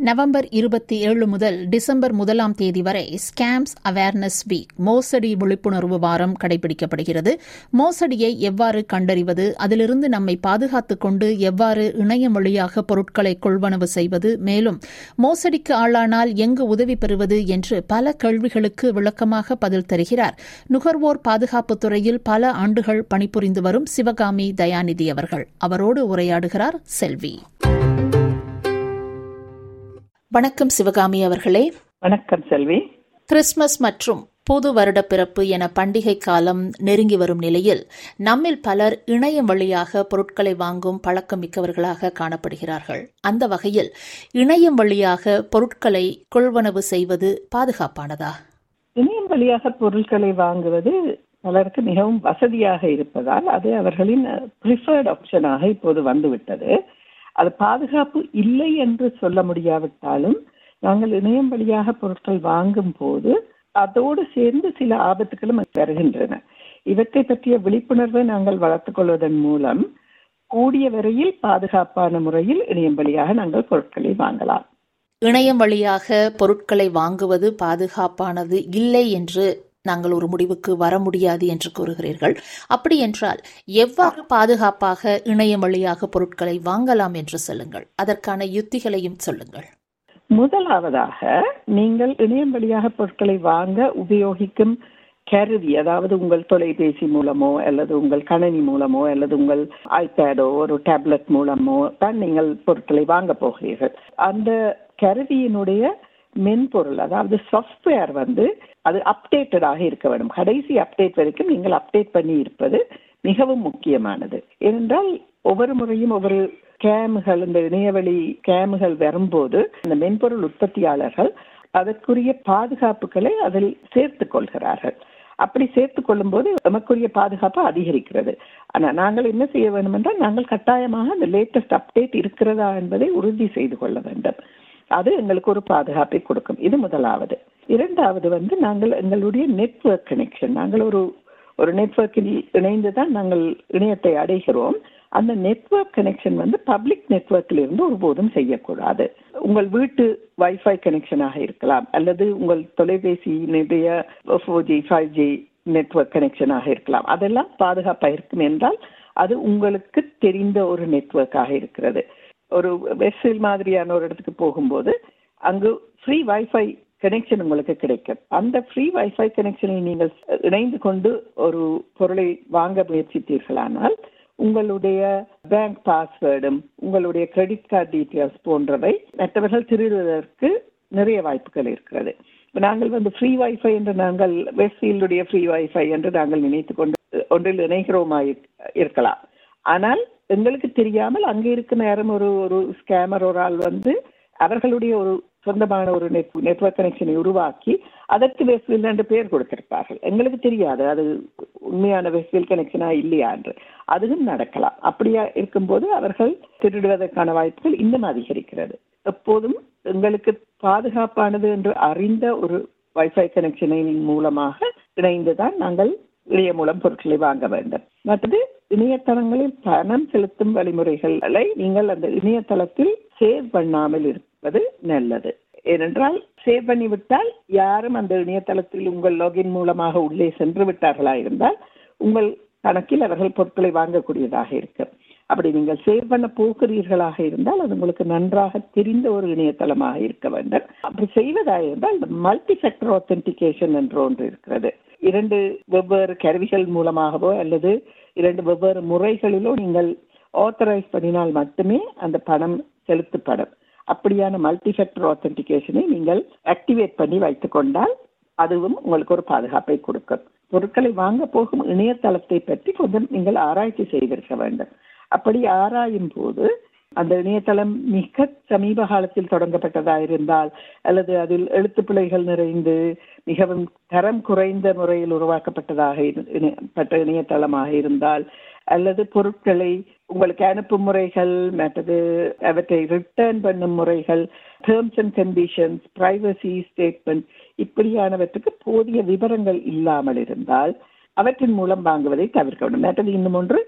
November இருபத்தி ஏழு முதல் டிசம்பர் முதலாம் தேதி வரை ஸ்கேம்ஸ் அவேர்னஸ் வீக் மோசடி விழிப்புணர்வு வாரம் கடைபிடிக்கப்படுகிறது. மோசடியை எவ்வாறு கண்டறிவது அதிலிருந்து நம்மை பாதுகாத்துக் கொண்டு எவ்வாறு இணையம் வழியாக பொருட்களை கொள்வனவு செய்வது மேலும் மோசடிக்கு ஆளானால் எங்கு உதவி பெறுவது என்று பல கேள்விகளுக்கு விளக்கமாக பதில் தருகிறார். நுகர்வோர் பாதுகாப்புத் துறையில் பல ஆண்டுகள் பணிபுரிந்து வரும் சிவகாமி தயாநிதி அவர்கள். அவரோடு உரையாடுகிறார் செல்வி. வணக்கம் சிவகாமி அவர்களே. வணக்கம் செல்வி. கிறிஸ்துமஸ் மற்றும் புது வருட பிறப்பு என பண்டிகை காலம் நெருங்கி வரும் நிலையில் நம்மில் பலர் இணையம் வழியாக பொருட்களை வாங்கும் பழக்கம் மிக்கவர்களாக காணப்படுகிறார்கள். அந்த வகையில் இணையம் வழியாக பொருட்களை கொள்வனவு செய்வது பாதுகாப்பானதா? இணையம் வழியாக பொருட்களை வாங்குவது பலருக்கு மிகவும் வசதியாக இருப்பதால் அது அவர்களின் ப்ரிஃபர்ட் ஆப்ஷனாக இப்போது வந்துவிட்டது. அது பாதுகாப்பு இல்லை என்று சொல்ல முடியாவிட்டாலும் நாங்கள் இணையம் வழியாக பொருட்கள் வாங்கும் போது அதோடு சேர்ந்து சில ஆபத்துகளும் வருகின்றன. இவற்றை பற்றிய விழிப்புணர்வை நாங்கள் வளர்த்துக் கொள்வதன் மூலம் கூடிய வரையில் பாதுகாப்பான முறையில் இணையம் வழியாக நாங்கள் பொருட்களை வாங்கலாம். இணையம் வழியாக பொருட்களை வாங்குவது பாதுகாப்பானது இல்லை என்று நாங்கள் ஒரு முடிவுக்கு வர முடியாது என்று கூறுகிறீர்கள். அப்படி என்றால் எவ்வாறு பாதுகாப்பாக இணையம் வழியாக பொருட்களை வாங்கலாம் என்று சொல்லுங்கள். அதற்கான யுத்திகளையும் சொல்லுங்கள். முதலாவதாக நீங்கள் இணையம் வழியாக பொருட்களை வாங்க உபயோகிக்கும் கருவி அதாவது உங்கள் தொலைபேசி மூலமோ அல்லது உங்கள் கணனி மூலமோ அல்லது உங்கள் ஐபேடோ ஒரு டேப்லெட் மூலமோ தான் நீங்கள் பொருட்களை வாங்க போகிறீர்கள். அந்த கருவியினுடைய மென்பொருள் அதாவது சாஃப்ட்வேர் வந்து அது அப்டேட்டடாக இருக்க வேண்டும். கடைசி அப்டேட் வரைக்கும் நீங்கள் அப்டேட் பண்ணி இருப்பது மிகவும் முக்கியமானது. ஏனென்றால் ஒவ்வொரு முறையும் ஒவ்வொரு கேமுகள் இந்த இணையவழி கேமுகள் வரும்போது அந்த மென்பொருள் உற்பத்தியாளர்கள் அதற்குரிய பாதுகாப்புகளை அதில் சேர்த்துக் கொள்கிறார்கள். அப்படி சேர்த்துக் கொள்ளும் போது நமக்குரிய பாதுகாப்பு அதிகரிக்கிறது. ஆனால் நாங்கள் என்ன செய்ய வேண்டும் என்றால் நாங்கள் கட்டாயமாக அந்த லேட்டஸ்ட் அப்டேட் இருக்கிறதா என்பதை உறுதி செய்து கொள்ள வேண்டும். அது எங்களுக்கு ஒரு பாதுகாப்பை கொடுக்கும். இது முதலாவது. இரண்டாவது வந்து நாங்கள் எங்களுடைய நெட்ஒர்க் கனெக்ஷன் நாங்கள் ஒரு ஒரு நெட்ஒர்க்கில் இணைந்து தான் நாங்கள் இணையத்தை அடைகிறோம். அந்த நெட்ஒர்க் கனெக்ஷன் வந்து பப்ளிக் நெட்ஒர்க்கில் இருந்து ஒருபோதும் செய்யக்கூடாது. உங்கள் வீட்டு வைஃபை கனெக்ஷனாக இருக்கலாம். அல்லது உங்கள் தொலைபேசியினுடைய four G five G network கனெக்ஷனாக இருக்கலாம். அதெல்லாம் பாதுகாப்பாக இருக்கும் என்றால் அது உங்களுக்கு தெரிந்த ஒரு நெட்ஒர்க்காக இருக்கிறது. ஒரு வெஸ்ஸில் மாதிரியான ஒரு இடத்துக்கு போகும்போது அங்கு ஃப்ரீ வைஃபை கனெக்ஷன் உங்களுக்கு கிடைக்கும். அந்த ஃப்ரீ வைஃபை கனெக்ஷனை நீங்கள் இணைந்து கொண்டு ஒரு பொருளை வாங்க முயற்சித்தீர்களானால் உங்களுடைய பேங்க் பாஸ்வேர்டும் உங்களுடைய கிரெடிட் கார்டு டீட்டெயில்ஸ் போன்றவை மற்றவர்கள் திருடுவதற்கு நிறைய வாய்ப்புகள் இருக்கிறது. நாங்கள் வந்து ஃப்ரீ வைஃபை என்று நாங்கள் வெஸ்ட்ஃபீல்டுடைய ஃப்ரீ வைஃபை என்று நாங்கள் நினைத்து கொண்டு ஒன்றில் இணைகிறோமா இருக்கலாம். ஆனால் எங்களுக்கு தெரியாமல் அங்கே இருக்க நேரம் ஒரு ஒரு ஸ்கேமர் ஒரு ஆள் வந்து அவர்களுடைய ஒரு சொந்தமான ஒரு நெட் நெட்ஒர்க் கனெக்ஷனை உருவாக்கி அதற்கு வெஸ்வில் என்று பெயர் கொடுத்திருப்பார்கள். எங்களுக்கு தெரியாது. அது உண்மையான வெஸ்வில் கனெக்ஷனா இல்லையா என்று. அதுவும் நடக்கலாம். அப்படியா இருக்கும்போது அவர்கள் திருடுவதற்கான வாய்ப்புகள் இன்னும் அதிகரிக்கிறது. எப்போதும் எங்களுக்கு பாதுகாப்பானது என்று அறிந்த ஒரு வைஃபை கனெக்ஷனின் மூலமாக இணைந்துதான் நாங்கள் இணைய மூலம் பொருட்களை வாங்க வேண்டும். மற்றது இணையதளங்களில் பணம் செலுத்தும் வழிமுறைகளை நீங்கள் அந்த இணையதளத்தில் சேவ் பண்ணாமல் இருப்பது நல்லது. ஏனென்றால் சேவ் பண்ணிவிட்டால் யாரும் அந்த இணையதளத்தில் உங்கள் லாகின் மூலமாக உள்ளே சென்று விட்டார்களா இருந்தால் உங்கள் கணக்கில் அவர்கள் பொருட்களை வாங்கக்கூடியதாக இருக்கும். அப்படி நீங்கள் சேவ் பண்ண போகிறீர்களாக இருந்தால் அது உங்களுக்கு நன்றாக தெரிந்த ஒரு இணையதளமாக இருக்க வேண்டும். அப்படி செய்வதாக இருந்தால் மல்டி ஃபேக்டர் ஆத்தென்டிகேஷன் என்று ஒன்று இருக்கிறது. இரண்டு வெவ்வேறு கருவிகள் மூலமாகவோ அல்லது இரண்டு வெவ்வேறு முறைகளிலோ நீங்கள் ஆத்தரைஸ் பண்ணினால் மட்டுமே அந்த பணம் செலுத்தப்படும். அப்படியான மல்டி ஃபேக்டர் ஆத்தென்டிகேஷனை நீங்கள் ஆக்டிவேட் பண்ணி வைத்துக்கொண்டால் அதுவும் உங்களுக்கு ஒரு பாதுகாப்பை கொடுக்கும். பொருட்களை வாங்க போகும் இணையதளத்தை பற்றி கொஞ்சம் நீங்கள் ஆராய்ச்சி செய்திருக்க வேண்டும். அப்படி ஆராயும் போது அந்த இணையதளம் மிக சமீப காலத்தில் தொடங்கப்பட்டதா இருந்தால் அல்லது அதில் எழுத்து பிழைகள் நிறைந்து மிகவும் தரம் குறைந்த முறையில் உருவாக்கப்பட்டதாக பட்ட இணையதளமாக இருந்தால் அல்லது பொருட்களை உங்களுக்கு அனுப்பும் முறைகள் மற்றது அவற்றை ரிட்டர்ன் பண்ணும் முறைகள் terms and conditions privacy statement இப்படியானவற்றுக்கு போதிய விவரங்கள் இல்லாமல் இருந்தால் அவற்றின் மூலம் வாங்குவதை தவிர்க்க வேண்டும் மற்றது இன்னும் ஒன்று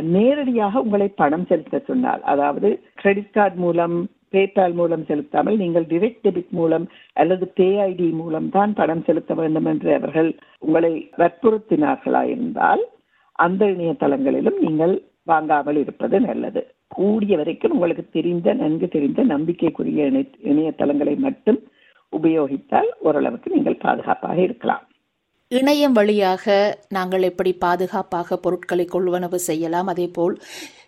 நேரடியாக உங்களை பணம் செலுத்த சொன்னால் அதாவது கிரெடிட் கார்டு மூலம் பேபால் மூலம் செலுத்தாமல் நீங்கள் டிரெக்ட் டெபிட் மூலம் அல்லது பேஐடி மூலம் தான் பணம் செலுத்த வேண்டும் என்று அவர்கள் உங்களை வற்புறுத்தினார்களா இருந்தால் அந்த இணையதளங்களிலும் நீங்கள் வாங்காமல் இருப்பது நல்லது. கூடிய வரைக்கும் உங்களுக்கு தெரிந்த நன்கு தெரிந்த நம்பிக்கைக்குரிய இணை இணையதளங்களை மட்டும் உபயோகித்தால் ஓரளவுக்கு நீங்கள் பாதுகாப்பாக இருக்கலாம். இணையம் வழியாக நாங்கள் எப்படி பாதுகாப்பாக பொருட்களை கொள்வனவு செய்யலாம்? அதேபோல்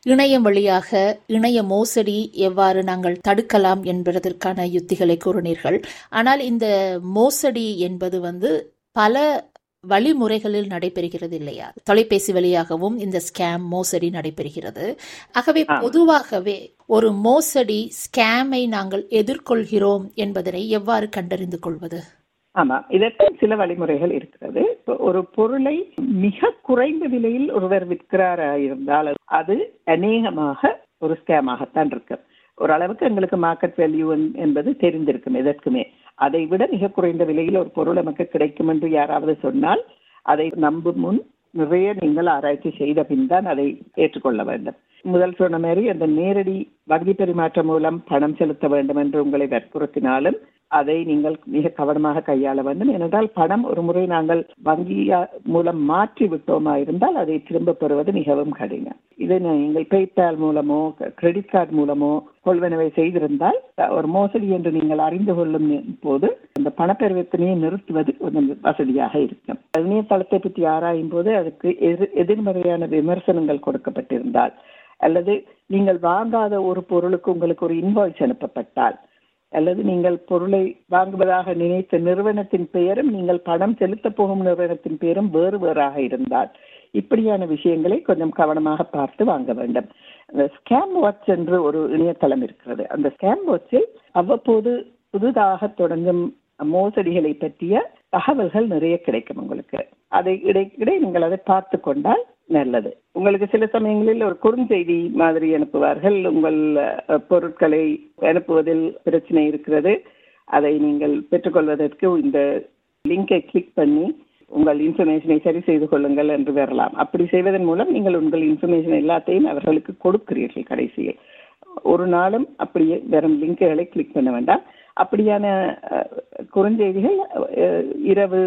இணையம் வழியாக இணைய மோசடி எவ்வாறு நாங்கள் தடுக்கலாம் என்பதற்கான யுத்திகளை கூறினீர்கள். ஆனால் இந்த மோசடி என்பது வந்து பல வழிமுறைகளில் நடைபெறுகிறது இல்லையா? தொலைபேசி வழியாகவும் இந்த ஸ்கேம் மோசடி நடைபெறுகிறது. ஆகவே. பொதுவாகவே ஒரு மோசடி ஸ்கேமை நாங்கள் எதிர்கொள்கிறோம் என்பதனை எவ்வாறு கண்டறிந்து கொள்வது? ஆமா இதற்கும் சில வழிமுறைகள் இருக்கிறது. ஒரு பொருளை மிக குறைந்த விலையில் ஒருவர் விற்கிறாரா இருந்தால் அது அநேகமாக ஒரு ஸ்கேமாகத்தான் இருக்கு. ஓரளவுக்கு எங்களுக்கு மார்க்கெட் வேல்யூ என்பது தெரிந்திருக்கும் எதற்குமே. அதை விட மிக குறைந்த விலையில் ஒரு பொருள் நமக்கு கிடைக்கும் என்று யாராவது சொன்னால் அதை நம்பும் முன் நிறைய நீங்கள் ஆராய்ச்சி செய்த பின் தான் அதை ஏற்றுக்கொள்ள வேண்டும். முதல் சொன்ன மாதிரி அந்த நேரடி வங்கி பரிமாற்றம் மூலம் பணம் செலுத்த வேண்டும் என்று உங்களை வற்புறுத்தினாலும் அதை நீங்கள் மிக கவனமாக கையாள வேண்டும். ஏனென்றால் பணம் ஒரு முறை நாங்கள் வங்கி மூலம் மாற்றி விட்டோமா இருந்தால் அதை திரும்ப பெறுவது மிகவும் கடினம். இதை நீங்கள் பேபால் மூலமோ கிரெடிட் கார்டு மூலமோ கொள்வனவை செய்திருந்தால் ஒரு மோசடி என்று நீங்கள் அறிந்து கொள்ளும் போது அந்த பணப்பரிவர்த்தனையை நிறுத்துவது கொஞ்சம் வசதியாக இருக்கும். இணையதளத்தை பற்றி ஆராயும் போது அதுக்கு எதிர் எதிர்மறையான விமர்சனங்கள் கொடுக்கப்பட்டிருந்தால் அல்லது நீங்கள் வாங்காத ஒரு பொருளுக்கு உங்களுக்கு ஒரு இன்வாய்ஸ் அனுப்பப்பட்டால் அல்லது நீங்கள் பொருளை வாங்குவதாக நினைத்த நிறுவனத்தின் பெயரும் நீங்கள் பணம் செலுத்த போகும் நிறுவனத்தின் பெயரும் வேறு வேறாக இருந்தால் இப்படியான விஷயங்களை கொஞ்சம் கவனமாக பார்த்து வாங்க வேண்டும். அந்த ஸ்கேம் வாட்ச் என்று ஒரு இணையதளம் இருக்கிறது. அந்த ஸ்கேம் வாட்சில் அவ்வப்போது புதிதாக தொடங்கும் மோசடிகளை பற்றிய தகவல்கள் நிறைய கிடைக்கும் உங்களுக்கு. அதை இடைக்கிடை நீங்கள் அதை பார்த்து கொண்டால் நல்லது. உங்களுக்கு சில சமயங்களில் ஒரு குறுஞ்செய்தி மாதிரி அனுப்புவார்கள். உங்கள் பொருட்களை அனுப்புவதில் பிரச்சனை இருக்கிறது. அதை நீங்கள் பெற்றுக்கொள்வதற்கு இந்த லிங்கை கிளிக் பண்ணி உங்கள் இன்ஃபர்மேஷனை சரி செய்து கொள்ளுங்கள் என்று வரலாம். அப்படி செய்வதன் மூலம் நீங்கள் உங்கள் இன்ஃபர்மேஷன் எல்லாத்தையும் அவர்களுக்கு கொடுக்கிறீர்கள் கடைசியில். ஒரு நாளும் அப்படியே வெறும் லிங்குகளை கிளிக் பண்ண வேண்டாம். அப்படியான குறுஞ்செய்திகள் இரவு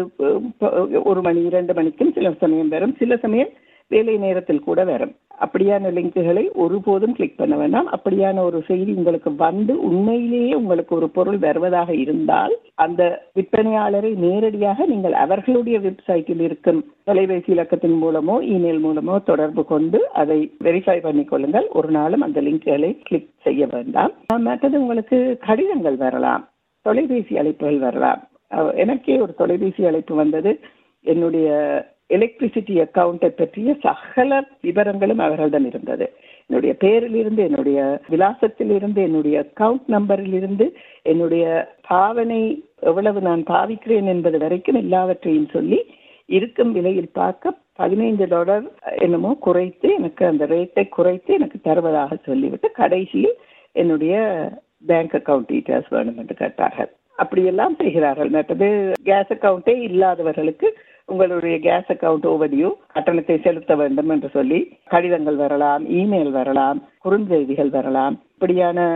ஒரு மணி இரண்டு மணிக்கும் சில சமயம் வரும். சில சமயம் வேலை நேரத்தில் கூட வரும் அப்படியான லிங்குகளை ஒருபோதும் கிளிக் பண்ண வேண்டாம். அப்படியான ஒரு செய்தி உங்களுக்கு வந்து உண்மையிலேயே உங்களுக்கு ஒரு பொருள் வருவதாக இருந்தால் அந்த விற்பனையாளரை நேரடியாக நீங்கள் அவர்களுடைய வெப்சைட்டில் இருக்கும் தொலைபேசி இலக்கத்தின் மூலமோ இமெயில் மூலமோ தொடர்பு கொண்டு அதை வெரிஃபை பண்ணி கொள்ளுங்கள். ஒரு நாளும் அந்த லிங்குகளை கிளிக் செய்ய வேண்டாம். மற்றது உங்களுக்கு கடிதங்கள் வரலாம் தொலைபேசி அழைப்புகள் வரலாம். எனக்கே ஒரு தொலைபேசி அழைப்பு வந்தது. என்னுடைய எலக்ட்ரிசிட்டி அக்கவுண்டை பற்றிய சகல விவரங்களும் அவர்களிடம் இருந்தது. என்னுடைய பேரிலிருந்து என்னுடைய விலாசத்திலிருந்து என்னுடைய அக்கவுண்ட் நம்பரிலிருந்து என்னுடைய பாவனை எவ்வளவு நான் பாவிக்கிறேன் என்பது வரைக்கும் எல்லாவற்றையும் சொல்லி இருக்கும் விலையில் பார்க்க பதினைந்து டாலர் என்னமோ குறைத்து எனக்கு அந்த ரேட்டை குறைத்து எனக்கு தருவதாக சொல்லிவிட்டு கடைசியில் என்னுடைய பேங்க் அக்கவுண்ட் டீட்டெயில்ஸ் வேணும் என்று கேட்டார்கள். அப்படியெல்லாம் செய்கிறார்கள். மற்றது கேஸ் அக்கவுண்டே இல்லாதவர்களுக்கு உங்களுடைய கேஸ் அக்கவுண்ட் ஓவடியூ கட்டணத்தை செலுத்த வேண்டும் என்று சொல்லி கடிதங்கள் வரலாம் இமெயில் வரலாம் குறுஞ்செய்திகள் வரலாம். இப்படியான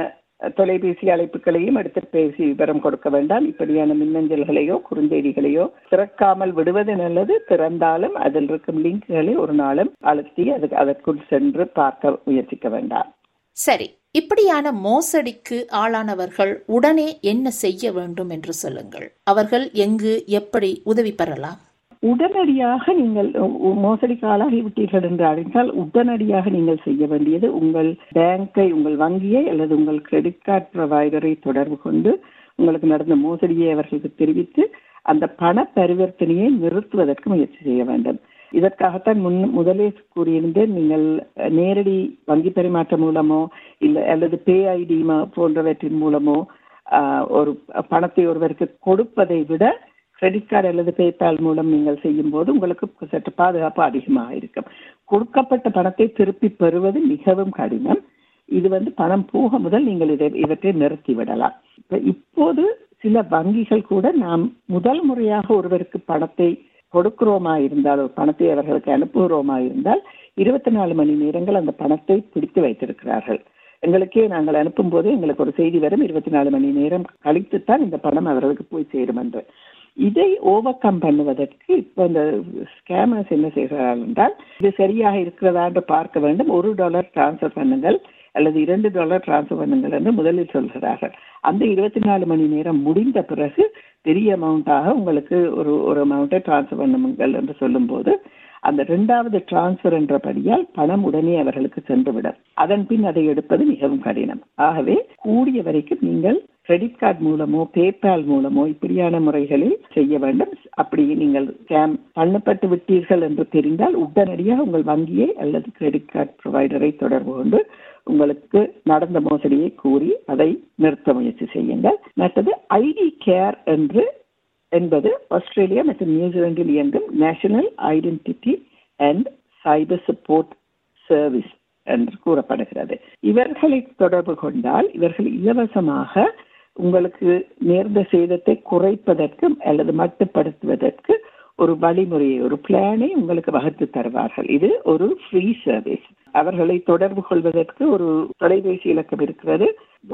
தொலைபேசி அழைப்புகளையும் எடுத்து பேசி விவரம் கொடுக்க வேண்டாம். இப்படியான மின்னஞ்சல்களையோ குறுஞ்செய்திகளையோ திறக்காமல் விடுவது நல்லது. திறந்தாலும் அதில் இருக்கும் லிங்க்குகளை ஒரு நாளும் அழுத்தி அதுக்கு அதற்குள் சென்று பார்க்க முயற்சிக்க வேண்டாம். சரி. இப்படியான மோசடிக்கு ஆளானவர்கள் உடனே என்ன செய்ய வேண்டும் என்று சொல்லுங்கள். அவர்கள் எங்கு எப்படி உதவி பெறலாம்? உடனடியாக நீங்கள் மோசடிக்கு ஆளாகி விட்டீர்கள் என்று அறிந்தால் உடனடியாக நீங்கள் செய்ய வேண்டியது உங்கள் பேங்கை உங்கள் வங்கியை அல்லது உங்கள் கிரெடிட் கார்டு ப்ரொவைடரை தொடர்பு கொண்டு உங்களுக்கு நடந்த மோசடியை அவர்களுக்கு தெரிவித்து அந்த பண பரிவர்த்தனையை நிறுத்துவதற்கு முயற்சி செய்ய வேண்டும். இதற்காகத்தான் முன் முதலே கூறியிருந்தேன் நீங்கள் நேரடி வங்கி பரிமாற்றம் மூலமோ இல்லை அல்லது பே ஐடி போன்றவற்றின் மூலமோ ஆஹ், ஒரு பணத்தை ஒருவருக்கு கொடுப்பதை விட கிரெடிட் கார்டு அல்லது பேபால் மூலம் நீங்கள் செய்யும் போது உங்களுக்கு சற்று பாதுகாப்பு அதிகமாக இருக்கும். கொடுக்கப்பட்ட பணத்தை திருப்பி பெறுவது மிகவும் கடினம். இது வந்து பணம் போக முதல் நீங்கள் இதை இவற்றை நிறுத்தி விடலாம். இப்போது சில வங்கிகள் கூட நாம் முதல் முறையாக ஒருவருக்கு பணத்தை கொடுக்கிறோமா இருந்தால் பணத்தை அவர்களுக்கு அனுப்புகிறோமா இருந்தால் இருபத்தி நாலு மணி நேரங்கள் அந்த பணத்தை பிடித்து வைத்திருக்கிறார்கள். எங்களுக்கே நாங்கள் அனுப்பும் போது எங்களுக்கு ஒரு செய்தி வரும் இருபத்தி நாலு மணி நேரம் கழித்து தான் இந்த பணம் அவர்களுக்கு போய் சேரும் என்று. இதை ஓவர் கம் பண்ணுவதற்கு இப்ப இந்த ஸ்கேமர்ஸ் என்ன செய்கிறார்கள் என்றால் இது சரியாக இருக்கிறதா என்று பார்க்க வேண்டும். ஒரு டாலர் டிரான்ஸ்ஃபர் பண்ணுங்கள் அல்லது இரண்டு டாலர் டிரான்ஸ்ஃபர் பண்ணுங்கள் என்று முதலில் சொல்கிறார்கள். அந்த இருபத்தி நாலு மணி நேரம் முடிந்த பிறகு பெரிய அமௌண்ட்டாக உங்களுக்கு ஒரு ஒரு அமௌண்ட்டை டிரான்ஸ்ஃபர் பண்ணுங்கள் என்று சொல்லும்போது அந்த இரண்டாவது டிரான்ஸ்ஃபர் என்றபடியால் பணம் உடனே அவர்களுக்கு சென்றுவிடும். அதன் பின் அதை எடுப்பது மிகவும் கடினம். ஆகவே கூடிய வரைக்கும் நீங்கள் கிரெடிட் கார்டு மூலமோ பேபால் மூலமோ இப்படியான முறைகளில் செய்ய வேண்டும். அப்படி நீங்கள் ஸ்கேம் பண்ணப்பட்டு விட்டீர்கள் என்று தெரிந்தால் உடனடியாக உங்கள் வங்கியை அல்லது கிரெடிட் கார்டு ப்ரொவைடரை தொடர்பு கொண்டு உங்களுக்கு நடந்த மோசடியை கூறி அதை நிறுத்த முயற்சி செய்யுங்கள். மற்றது ஐடி கேர் என்று என்பது ஆஸ்திரேலியா மற்றும் நியூசிலாந்தில் இயங்கும் National Identity and Cyber Support Service என்று கூறப்படுகிறது. இவர்களை தொடர்பு கொண்டால் இவர்கள் இலவசமாக உங்களுக்கு நேர்ந்த சேதத்தை குறைப்பதற்கு அல்லது மட்டுப்படுத்துவதற்கு ஒரு வழிமுறையை ஒரு பிளானை உங்களுக்கு வகுத்து தருவார்கள். இது ஒரு ஃப்ரீ சர்வீஸ் அவர்களை தொடர்பு கொள்வதற்கு ஒரு தொலைபேசி இலக்கம் இருக்கிறது.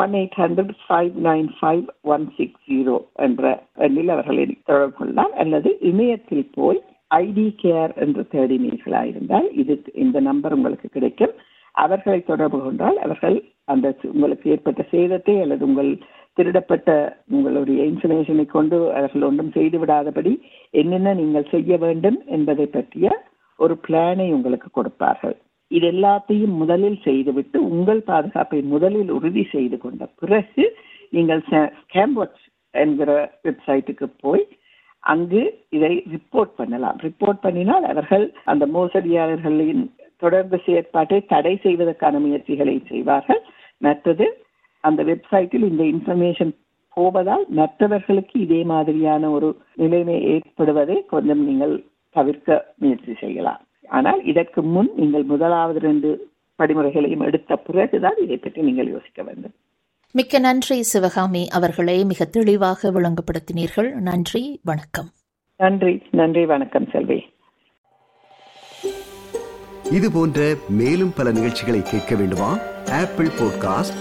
One eight hundred five nine five one six zero என்ற எண்ணில் அவர்களை தொடர்பு கொள்ளலாம். அல்லது இணையத்தில் போய் ஐடி கேர் என்று தேடினீர்களா இருந்தால் இது இந்த நம்பர் உங்களுக்கு கிடைக்கும். அவர்களை தொடர்பு கொண்டால் அவர்கள் அந்த உங்களுக்கு ஏற்பட்ட சேதத்தை அல்லது உங்கள் திருடப்பட்ட உங்களுடைய இன்ஃபர்மேஷனை கொண்டு அவர்கள் ஒன்றும் செய்து விடாதபடி என்னென்ன நீங்கள் செய்ய வேண்டும் என்பதை பற்றிய ஒரு பிளானை உங்களுக்கு கொடுப்பார்கள். இது எல்லாத்தையும் முதலில் செய்துவிட்டு உங்கள் பாதுகாப்பை முதலில் உறுதி செய்து கொண்ட பிறகு நீங்கள் ஸ்கேம்வாட்ச் என்கிற வெப்சைட்டுக்கு போய் அங்கு இதை ரிப்போர்ட் பண்ணலாம். ரிப்போர்ட் பண்ணினால் அவர்கள் அந்த மோசடியாளர்களின் தொடர்பு செயற்பாட்டை தடை செய்வதற்கான முயற்சிகளை செய்வார்கள். மற்றது அந்த வெப்சைட்டில் இந்த இன்ஃபர்மேஷன் போவதால் மற்றவர்களுக்கு இதே மாதிரியான ஒரு நிலைமை ஏற்படுவதை கொஞ்சம் நீங்கள் தவிர்க்க முயற்சி செய்யலாம். ஆனால் இதற்கு முன் நீங்கள் முதலாவது ரெண்டு படிமுறைகளையும் எடுத்த பிறகுதான் இதை பற்றி நீங்கள் யோசிக்க வேண்டும். மிக்க நன்றி சிவகாமி அவர்களை மிக தெளிவாக விளங்கப்படுத்தினீர்கள். நன்றி வணக்கம். நன்றி நன்றி வணக்கம் செல்வி. இது போன்ற மேலும் பல நிகழ்ச்சிகளை கேட்க வேண்டுமா? Apple podcast